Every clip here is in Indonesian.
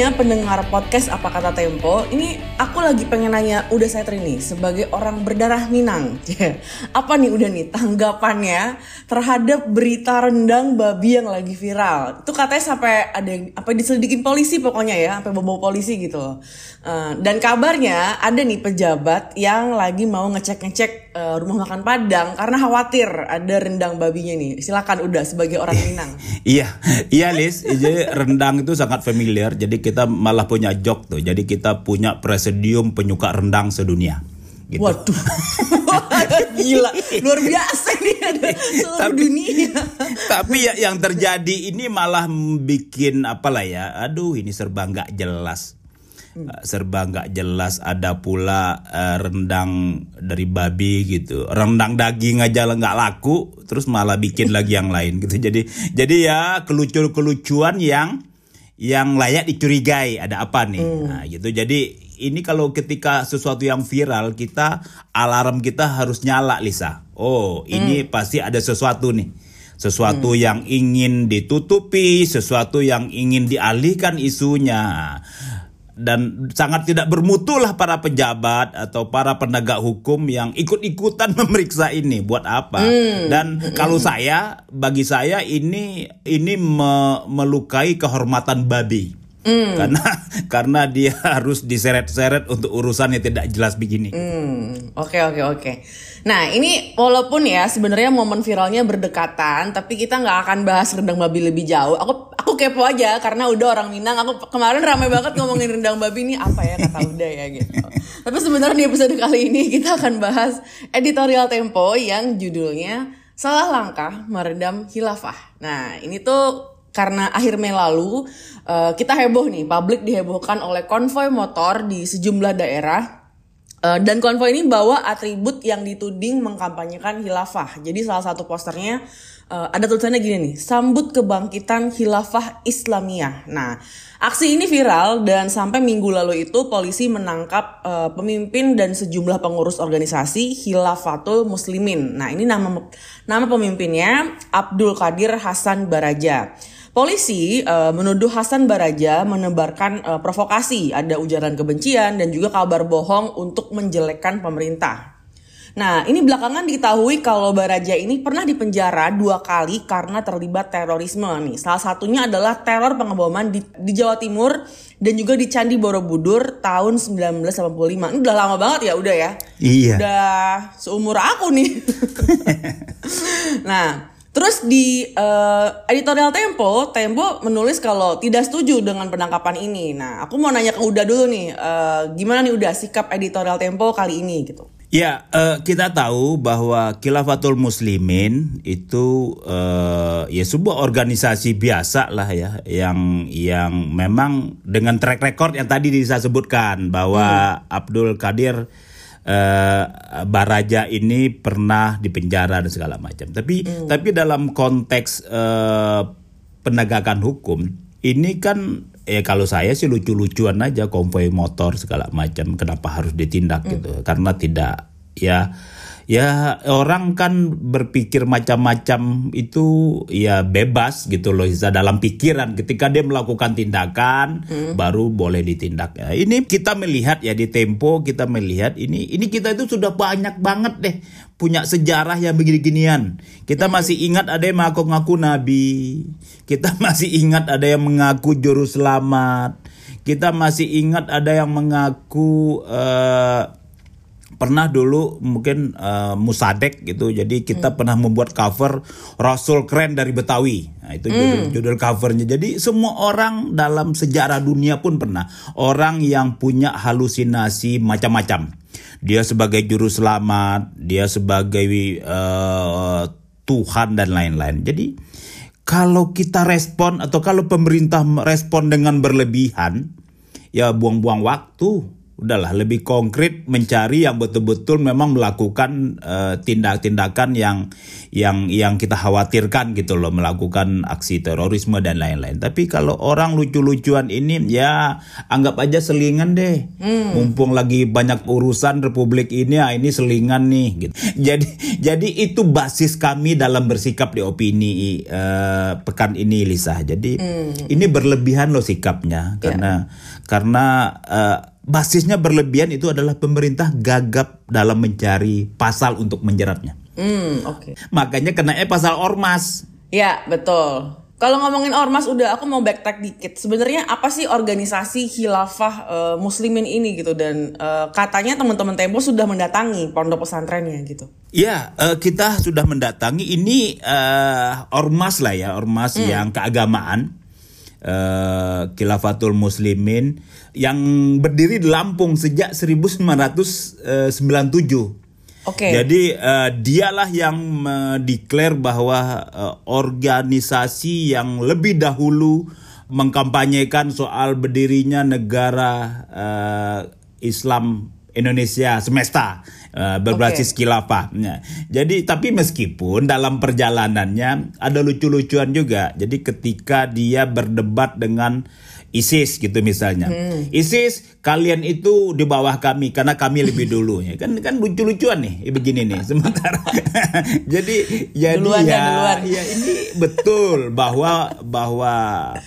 Semuanya pendengar podcast Apa Kata Tempo Ini aku lagi pengen nanya Udah saya Trini sebagai orang berdarah Minang. Apa nih udah nih tanggapannya Terhadap berita rendang babi yang lagi viral? Itu katanya sampai ada yang apa diselidikin polisi pokoknya ya Sampai bawa polisi gitu uh, Dan kabarnya ada nih pejabat yang lagi mau ngecek-ngecek uh, rumah makan Padang Karena khawatir ada rendang babinya nih. Silakan udah sebagai orang Minang. Iya, iya Lis. Jadi rendang itu sangat familiar. Jadi kita malah punya jok tuh. Jadi kita punya presidium penyuka rendang sedunia. Gitu. Waduh, gila, luar biasa nih ada seluruh Tapi- dunia. Tapi ya yang terjadi ini malah bikin apalah ya. Aduh, ini serba nggak jelas. Uh, serba nggak jelas ada pula uh, rendang dari babi gitu rendang daging aja nggak laku terus malah bikin lagi yang lain gitu jadi jadi ya kelucu kelucuan yang yang layak dicurigai ada apa nih? Nah gitu. Jadi ini kalau ketika sesuatu yang viral kita alarm kita harus nyala Lisa. Oh ini pasti ada sesuatu nih. Sesuatu yang ingin ditutupi sesuatu yang ingin dialihkan isunya dan sangat tidak bermutu lah para pejabat atau para penegak hukum yang ikut-ikutan memeriksa ini. Buat apa? Dan kalau saya bagi saya ini ini me- melukai kehormatan babi. Karena karena dia harus diseret-seret untuk urusan yang tidak jelas begini. Hmm, oke oke oke. Nah ini walaupun ya sebenarnya momen viralnya berdekatan, tapi kita nggak akan bahas rendang babi lebih jauh. Aku kepo aja karena udah orang Minang. Aku kemarin ramai banget ngomongin rendang babi ini apa ya kata udah ya gitu. tapi sebenarnya di episode kali ini kita akan bahas editorial Tempo yang judulnya Salah Langkah Meredam Hilafah. Nah ini tuh karena akhir Mei lalu eh, kita heboh nih, publik dihebohkan oleh konvoy motor di sejumlah daerah Uh, dan konvoy ini bawa atribut yang dituding mengkampanyekan hilafah. Jadi salah satu posternya uh, ada tulisannya gini nih, sambut kebangkitan hilafah Islamiyah. Nah, aksi ini viral dan sampai minggu lalu itu polisi menangkap uh, pemimpin dan sejumlah pengurus organisasi Hilafatul Muslimin. Nah, ini nama nama pemimpinnya Abdul Qadir Hasan Baraja. Polisi eh, menuduh Hasan Baraja menebarkan eh, provokasi, ada ujaran kebencian dan juga kabar bohong untuk menjelekkan pemerintah. Nah, ini belakangan diketahui kalau Baraja ini pernah dipenjara dua kali karena terlibat terorisme nih. Salah satunya adalah teror pengeboman di, di Jawa Timur dan juga di Candi Borobudur tahun 1985. Ini udah lama banget ya, udah ya. Iya. Udah seumur aku nih. nah, terus di eh, editorial Tempo, Tempo menulis kalau tidak setuju dengan penangkapan ini. Nah, aku mau nanya ke Uda dulu nih, eh, gimana nih Uda sikap editorial Tempo kali ini gitu? Ya, eh, kita tahu bahwa Khilafatul Muslimin itu eh, ya sebuah organisasi biasa lah ya, yang yang memang dengan track record yang tadi saya sebutkan bahwa Abdul Qadir eh, Baraja ini pernah dipenjara dan segala macam. Tapi tapi dalam konteks eh, penegakan hukum ini kan eh kalau saya sih lucu-lucuan aja konvoy motor segala macam kenapa harus ditindak gitu? Karena tidak ya ya orang kan berpikir macam-macam itu ya bebas gitu loh Iza, dalam pikiran. Ketika dia melakukan tindakan baru boleh ditindak. Ya, ini kita melihat ya di Tempo kita melihat ini ini kita itu sudah banyak banget deh punya sejarah yang begini-ginian. Kita masih ingat ada yang mengaku-ngaku nabi. Kita masih ingat ada yang mengaku juru selamat. Kita masih ingat ada yang mengaku eh, pernah dulu mungkin eh, musadek gitu. Jadi kita pernah membuat cover Rasul keren dari Betawi. Nah, itu judul, judul covernya. Jadi semua orang dalam sejarah dunia pun pernah. Orang yang punya halusinasi macam-macam. Dia sebagai juru selamat dia sebagai eh, Tuhan dan lain-lain. Jadi kalau kita respon atau kalau pemerintah respon dengan berlebihan ya buang-buang waktu udahlah lebih konkret mencari yang betul-betul memang melakukan uh, tindak-tindakan yang yang yang kita khawatirkan gitu loh melakukan aksi terorisme dan lain-lain. Tapi kalau orang lucu-lucuan ini ya anggap aja selingan deh. Hmm. Mumpung lagi banyak urusan republik ini ya ini selingan nih gitu. Jadi jadi itu basis kami dalam bersikap di opini uh, pekan ini Lisa. Jadi hmm. ini berlebihan loh sikapnya karena yeah. karena uh, basisnya berlebihan itu adalah pemerintah gagap dalam mencari pasal untuk menjeratnya. Hmm, oke. Okay. Makanya kena eh pasal ormas. Ya, betul. Kalau ngomongin ormas udah aku mau backtrack dikit. Sebenarnya apa sih organisasi khilafah uh, muslimin ini gitu dan uh, katanya teman-teman Tempo sudah mendatangi pondok pesantrennya gitu. Ya, uh, kita sudah mendatangi ini uh, ormas lah ya, ormas hmm. yang keagamaan uh, Khilafatul Muslimin yang berdiri di Lampung sejak 1997. Oke. Okay. Jadi uh, dialah yang mendeklar bahwa uh, organisasi yang lebih dahulu mengkampanyekan soal berdirinya negara uh, Islam Indonesia semesta uh, berbasis okay. khilafah. Ya. Jadi tapi meskipun dalam perjalanannya ada lucu-lucuan juga. Jadi ketika dia berdebat dengan ISIS gitu misalnya. Hmm. ISIS kalian itu di bawah kami karena kami lebih dulu ya. Kan kan lucu-lucuan nih begini nih sementara. jadi jadi duluan ya, duluan. ya ini betul bahwa bahwa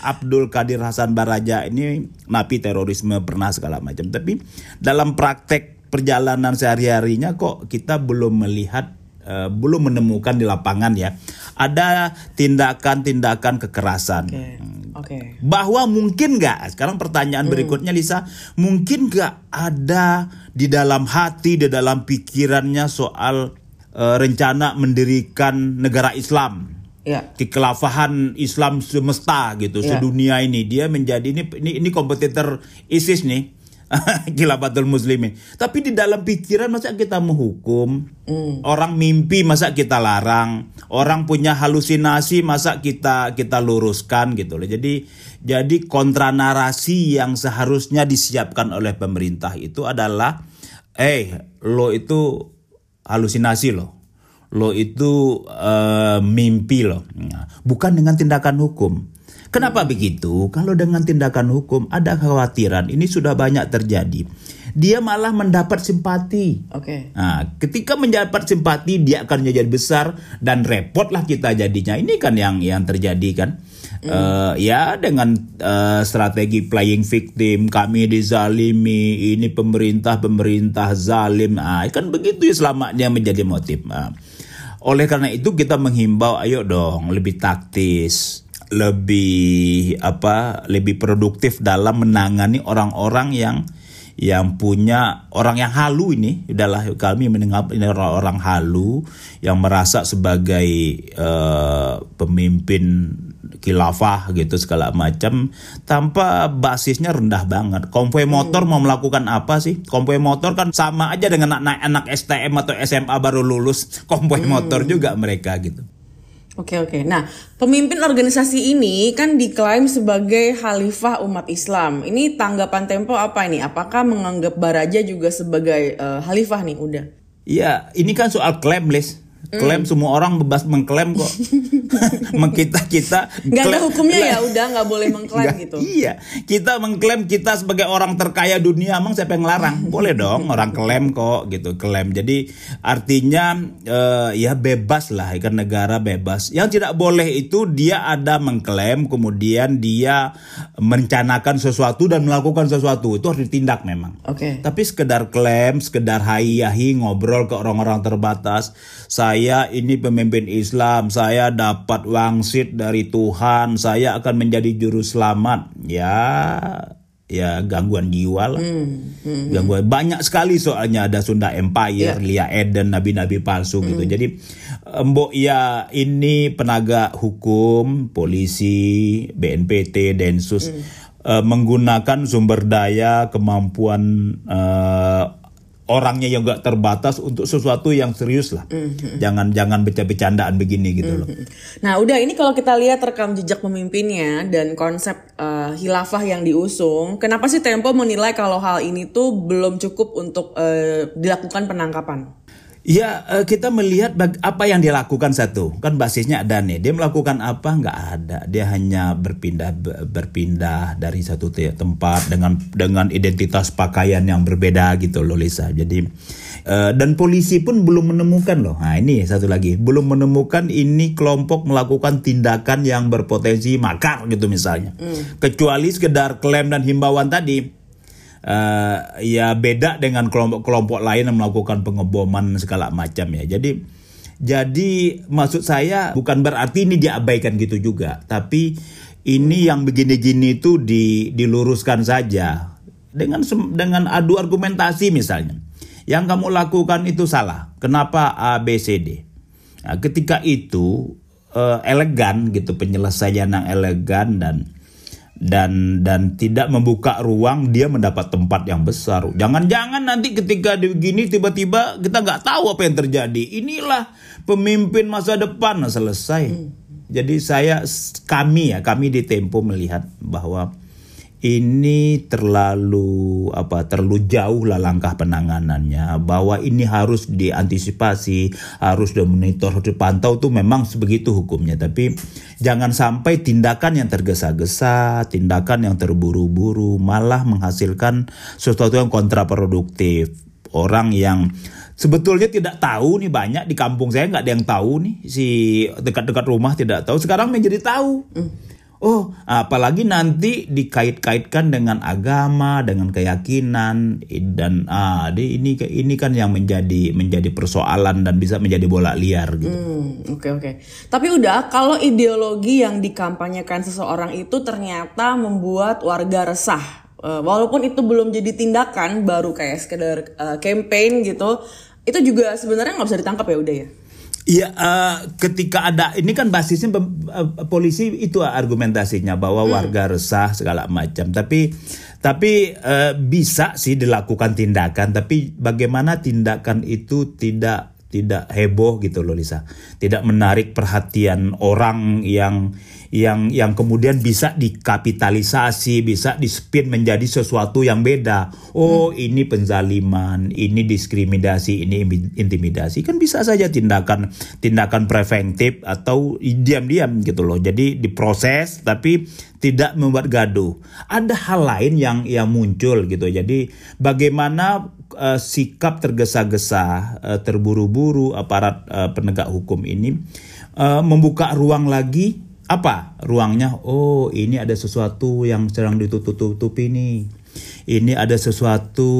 Abdul Kadir Hasan Baraja ini napi terorisme pernah segala macam. Tapi dalam praktek perjalanan sehari-harinya kok kita belum melihat uh, belum menemukan di lapangan ya ada tindakan-tindakan kekerasan. Okay. Hmm. Okay. Bahwa mungkin nggak? Sekarang pertanyaan hmm. berikutnya Lisa, mungkin nggak ada di dalam hati, di dalam pikirannya soal uh, rencana mendirikan negara Islam? Ya. Kekelafahan Islam semesta gitu, ya. sedunia ini dia menjadi ini ini, ini kompetitor ISIS nih Khilafatul muslimin. Tapi di dalam pikiran masa kita menghukum? Mm. Orang mimpi masa kita larang? Orang punya halusinasi masa kita kita luruskan gitu loh. Jadi jadi kontra narasi yang seharusnya disiapkan oleh pemerintah itu adalah eh lo itu halusinasi lo. Lo itu uh, mimpi lo. Nah, bukan dengan tindakan hukum Kenapa begitu? Kalau dengan tindakan hukum ada kekhawatiran ini sudah banyak terjadi. Dia malah mendapat simpati. Oke. Okay. Nah, ketika mendapat simpati dia akan menjadi besar dan repotlah kita jadinya. Ini kan yang yang terjadi kan. Mm. Uh, ya dengan uh, strategi playing victim kami dizalimi ini pemerintah pemerintah zalim ah kan begitu ya selama dia menjadi motif ah. Oleh karena itu kita menghimbau ayo dong lebih taktis lebih apa lebih produktif dalam menangani orang-orang yang yang punya orang yang halu ini. Adalah kami mendengar ini orang-orang halu yang merasa sebagai uh, pemimpin khilafah gitu segala macam tanpa basisnya rendah banget. Konvoi motor hmm. mau melakukan apa sih? Konvoi motor kan sama aja dengan anak-anak STM atau SMA baru lulus konvoi hmm. motor juga mereka gitu. Oke oke. Nah, pemimpin organisasi ini kan diklaim sebagai khalifah umat Islam. Ini tanggapan Tempo apa ini? Apakah menganggap Baraja juga sebagai uh, khalifah nih? Udah. Iya, ini kan soal klaim. Klaim mm. semua orang bebas mengklaim kok. kita kita nggak ada hukumnya ya udah nggak boleh mengklaim gitu. Iya, kita mengklaim kita sebagai orang terkaya dunia, emang siapa yang larang? Boleh dong orang klaim kok gitu, klaim. Jadi artinya uh, ya bebas lah, kan negara bebas. Yang tidak boleh itu dia ada mengklaim, kemudian dia merencanakan sesuatu dan melakukan sesuatu itu harus ditindak memang. Oke. Okay. Tapi sekedar klaim, sekedar hayi-hayi ngobrol ke orang-orang terbatas, saya saya ini pemimpin Islam, saya dapat wangsit dari Tuhan, saya akan menjadi juru selamat. Ya, ya gangguan jiwa lah. Hmm, hmm, gangguan banyak sekali soalnya ada Sunda Empire, yeah. Lia Eden, nabi-nabi palsu hmm. gitu. Jadi Mbok ya ini penegak hukum, polisi, BNPT, Densus hmm. uh, menggunakan sumber daya kemampuan uh, orangnya yang gak terbatas untuk sesuatu yang serius lah. Mm-hmm. Jangan jangan bercanda-bercandaan begini gitu mm-hmm. loh. Nah, udah ini kalau kita lihat rekam jejak pemimpinnya dan konsep uh, hilafah yang diusung, kenapa sih Tempo menilai kalau hal ini tuh belum cukup untuk uh, dilakukan penangkapan? Ya kita melihat apa yang dia lakukan satu. Kan basisnya ada nih. Dia melakukan apa? Nggak ada. Dia hanya berpindah berpindah dari satu tempat dengan dengan identitas pakaian yang berbeda gitu loh Lisa. Jadi uh, dan polisi pun belum menemukan loh. Nah ini satu lagi. Belum menemukan ini kelompok melakukan tindakan yang berpotensi makar gitu misalnya. Mm. kecuali sekedar klaim dan himbauan tadi uh, ya beda dengan kelompok-kelompok lain yang melakukan pengeboman segala macam ya. Jadi jadi maksud saya bukan berarti ini diabaikan gitu juga, tapi ini yang begini-gini itu di, diluruskan saja dengan dengan adu argumentasi misalnya. Yang kamu lakukan itu salah. Kenapa A B C D? Nah, ketika itu uh, elegan gitu penyelesaian yang elegan dan dan dan tidak membuka ruang dia mendapat tempat yang besar. Jangan-jangan nanti ketika begini tiba-tiba kita nggak tahu apa yang terjadi. Inilah pemimpin masa depan nah, selesai. Hmm. Jadi saya kami ya kami di Tempo melihat bahwa ini terlalu apa terlalu jauh lah langkah penanganannya. Bahwa ini harus diantisipasi harus dimonitor harus dipantau tuh memang sebegitu hukumnya. Tapi jangan sampai tindakan yang tergesa-gesa tindakan yang terburu-buru malah menghasilkan sesuatu yang kontraproduktif. Orang yang sebetulnya tidak tahu nih banyak di kampung saya nggak ada yang tahu nih. Si dekat-dekat rumah tidak tahu sekarang menjadi tahu. Mm Oh, apalagi nanti dikait-kaitkan dengan agama, dengan keyakinan dan ah ini ini kan yang menjadi menjadi persoalan dan bisa menjadi bola liar gitu. Oke hmm, oke. Okay, okay. Tapi udah kalau ideologi yang dikampanyekan seseorang itu ternyata membuat warga resah, uh, walaupun itu belum jadi tindakan baru kayak sekedar uh, campaign gitu, itu juga sebenarnya nggak bisa ditangkap ya udah ya. Iya, uh, ketika ada ini kan basisnya uh, polisi itu argumentasinya bahwa hmm. warga resah segala macam. Tapi tapi uh, bisa sih dilakukan tindakan, tapi bagaimana tindakan itu tidak tidak heboh gitu loh Lisa. Tidak menarik perhatian orang yang yang yang kemudian bisa dikapitalisasi, bisa dispin menjadi sesuatu yang beda. Oh, hmm. ini penzaliman, ini diskriminasi, ini intimidasi. Kan bisa saja tindakan tindakan preventif atau diam-diam gitu loh. Jadi diproses tapi tidak membuat gaduh. Ada hal lain yang yang muncul gitu. Jadi bagaimana uh, sikap tergesa-gesa, uh, terburu-buru aparat uh, penegak hukum ini uh, membuka ruang lagi apa ruangnya? Oh, ini ada sesuatu yang sedang ditutup-tutupi nih. Ini ada sesuatu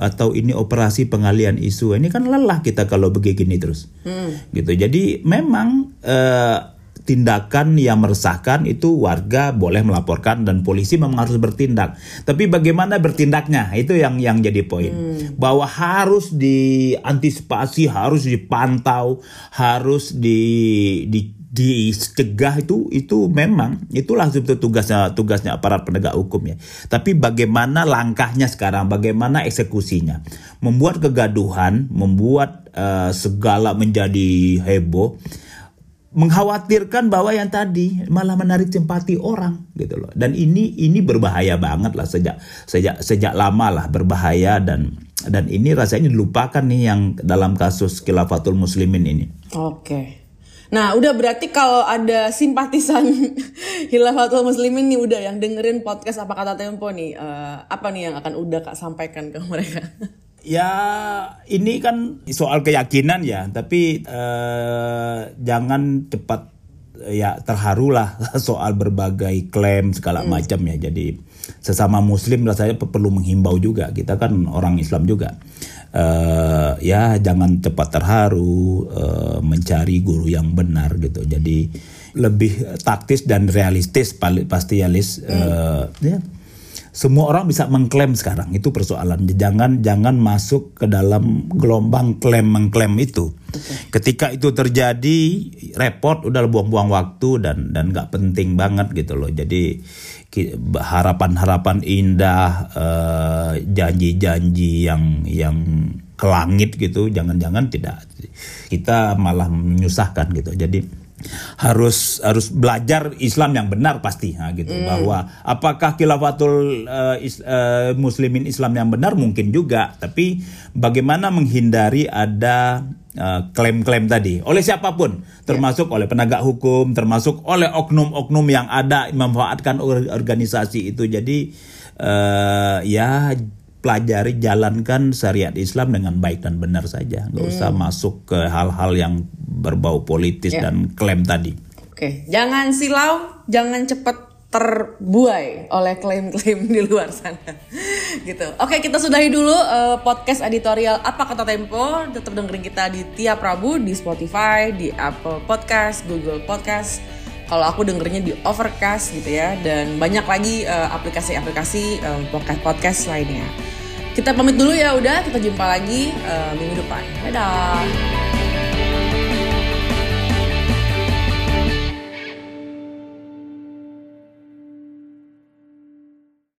atau ini operasi pengalian isu. Ini kan lelah kita kalau begini terus. Hmm. Gitu. Jadi memang uh, tindakan yang meresahkan itu warga boleh melaporkan dan polisi memang harus bertindak. Tapi bagaimana bertindaknya itu yang yang jadi poin. Hmm. Bahwa harus diantisipasi, harus dipantau, harus di, di dicegah itu itu memang itulah tugasnya tugasnya aparat penegak hukum ya. Tapi bagaimana langkahnya sekarang, bagaimana eksekusinya, membuat kegaduhan, membuat uh, segala menjadi heboh, mengkhawatirkan bahwa yang tadi malah menarik simpati orang gitu loh. Dan ini ini berbahaya banget lah sejak sejak sejak lama lah berbahaya dan dan ini rasanya dilupakan nih yang dalam kasus khilafatul muslimin ini. Oke. Nah, udah berarti kalau ada simpatisan Hilafatul Muslimin nih udah yang dengerin podcast apa kata Tempo nih, uh, apa nih yang akan udah Kak sampaikan ke mereka? Ya, ini kan soal keyakinan ya, tapi uh, jangan cepat ya terharu lah soal berbagai klaim segala hmm. macam ya. Jadi sesama muslim rasanya perlu menghimbau juga. Kita kan orang Islam juga uh, ya jangan cepat terharu uh, mencari guru yang benar gitu jadi lebih taktis dan realistis pasti ya Lis hmm. uh, ya semua orang bisa mengklaim sekarang itu persoalan. Jangan jangan masuk ke dalam gelombang klaim mengklaim itu. Ketika itu terjadi repot udah buang-buang waktu dan dan nggak penting banget gitu loh. Jadi harapan-harapan indah eh, janji-janji yang yang ke langit gitu jangan-jangan tidak kita malah menyusahkan gitu. Jadi harus harus belajar Islam yang benar pasti ha, gitu. Mm. bahwa apakah khilafatul uh, is, uh, muslimin Islam yang benar? Mungkin juga. Tapi bagaimana menghindari ada klaim-klaim uh, tadi? Oleh siapa pun. Termasuk yeah. oleh penegak hukum termasuk oleh oknum-oknum yang ada memanfaatkan organisasi itu. Jadi uh, ya pelajari jalankan syariat Islam dengan baik dan benar saja nggak hmm. usah masuk ke hal-hal yang berbau politis yeah. dan klaim tadi oke okay. jangan silau jangan cepat terbuai oleh klaim-klaim di luar sana gitu. Oke, kita sudahi dulu uh, podcast editorial apa kata Tempo. Tetap dengerin kita di tiap Rabu di Spotify, di Apple Podcast, Google Podcast kalau aku dengernya di Overcast gitu ya dan banyak lagi uh, aplikasi-aplikasi uh, podcast-podcast lainnya. Kita pamit dulu ya udah, kita jumpa lagi uh, minggu depan. Dadah.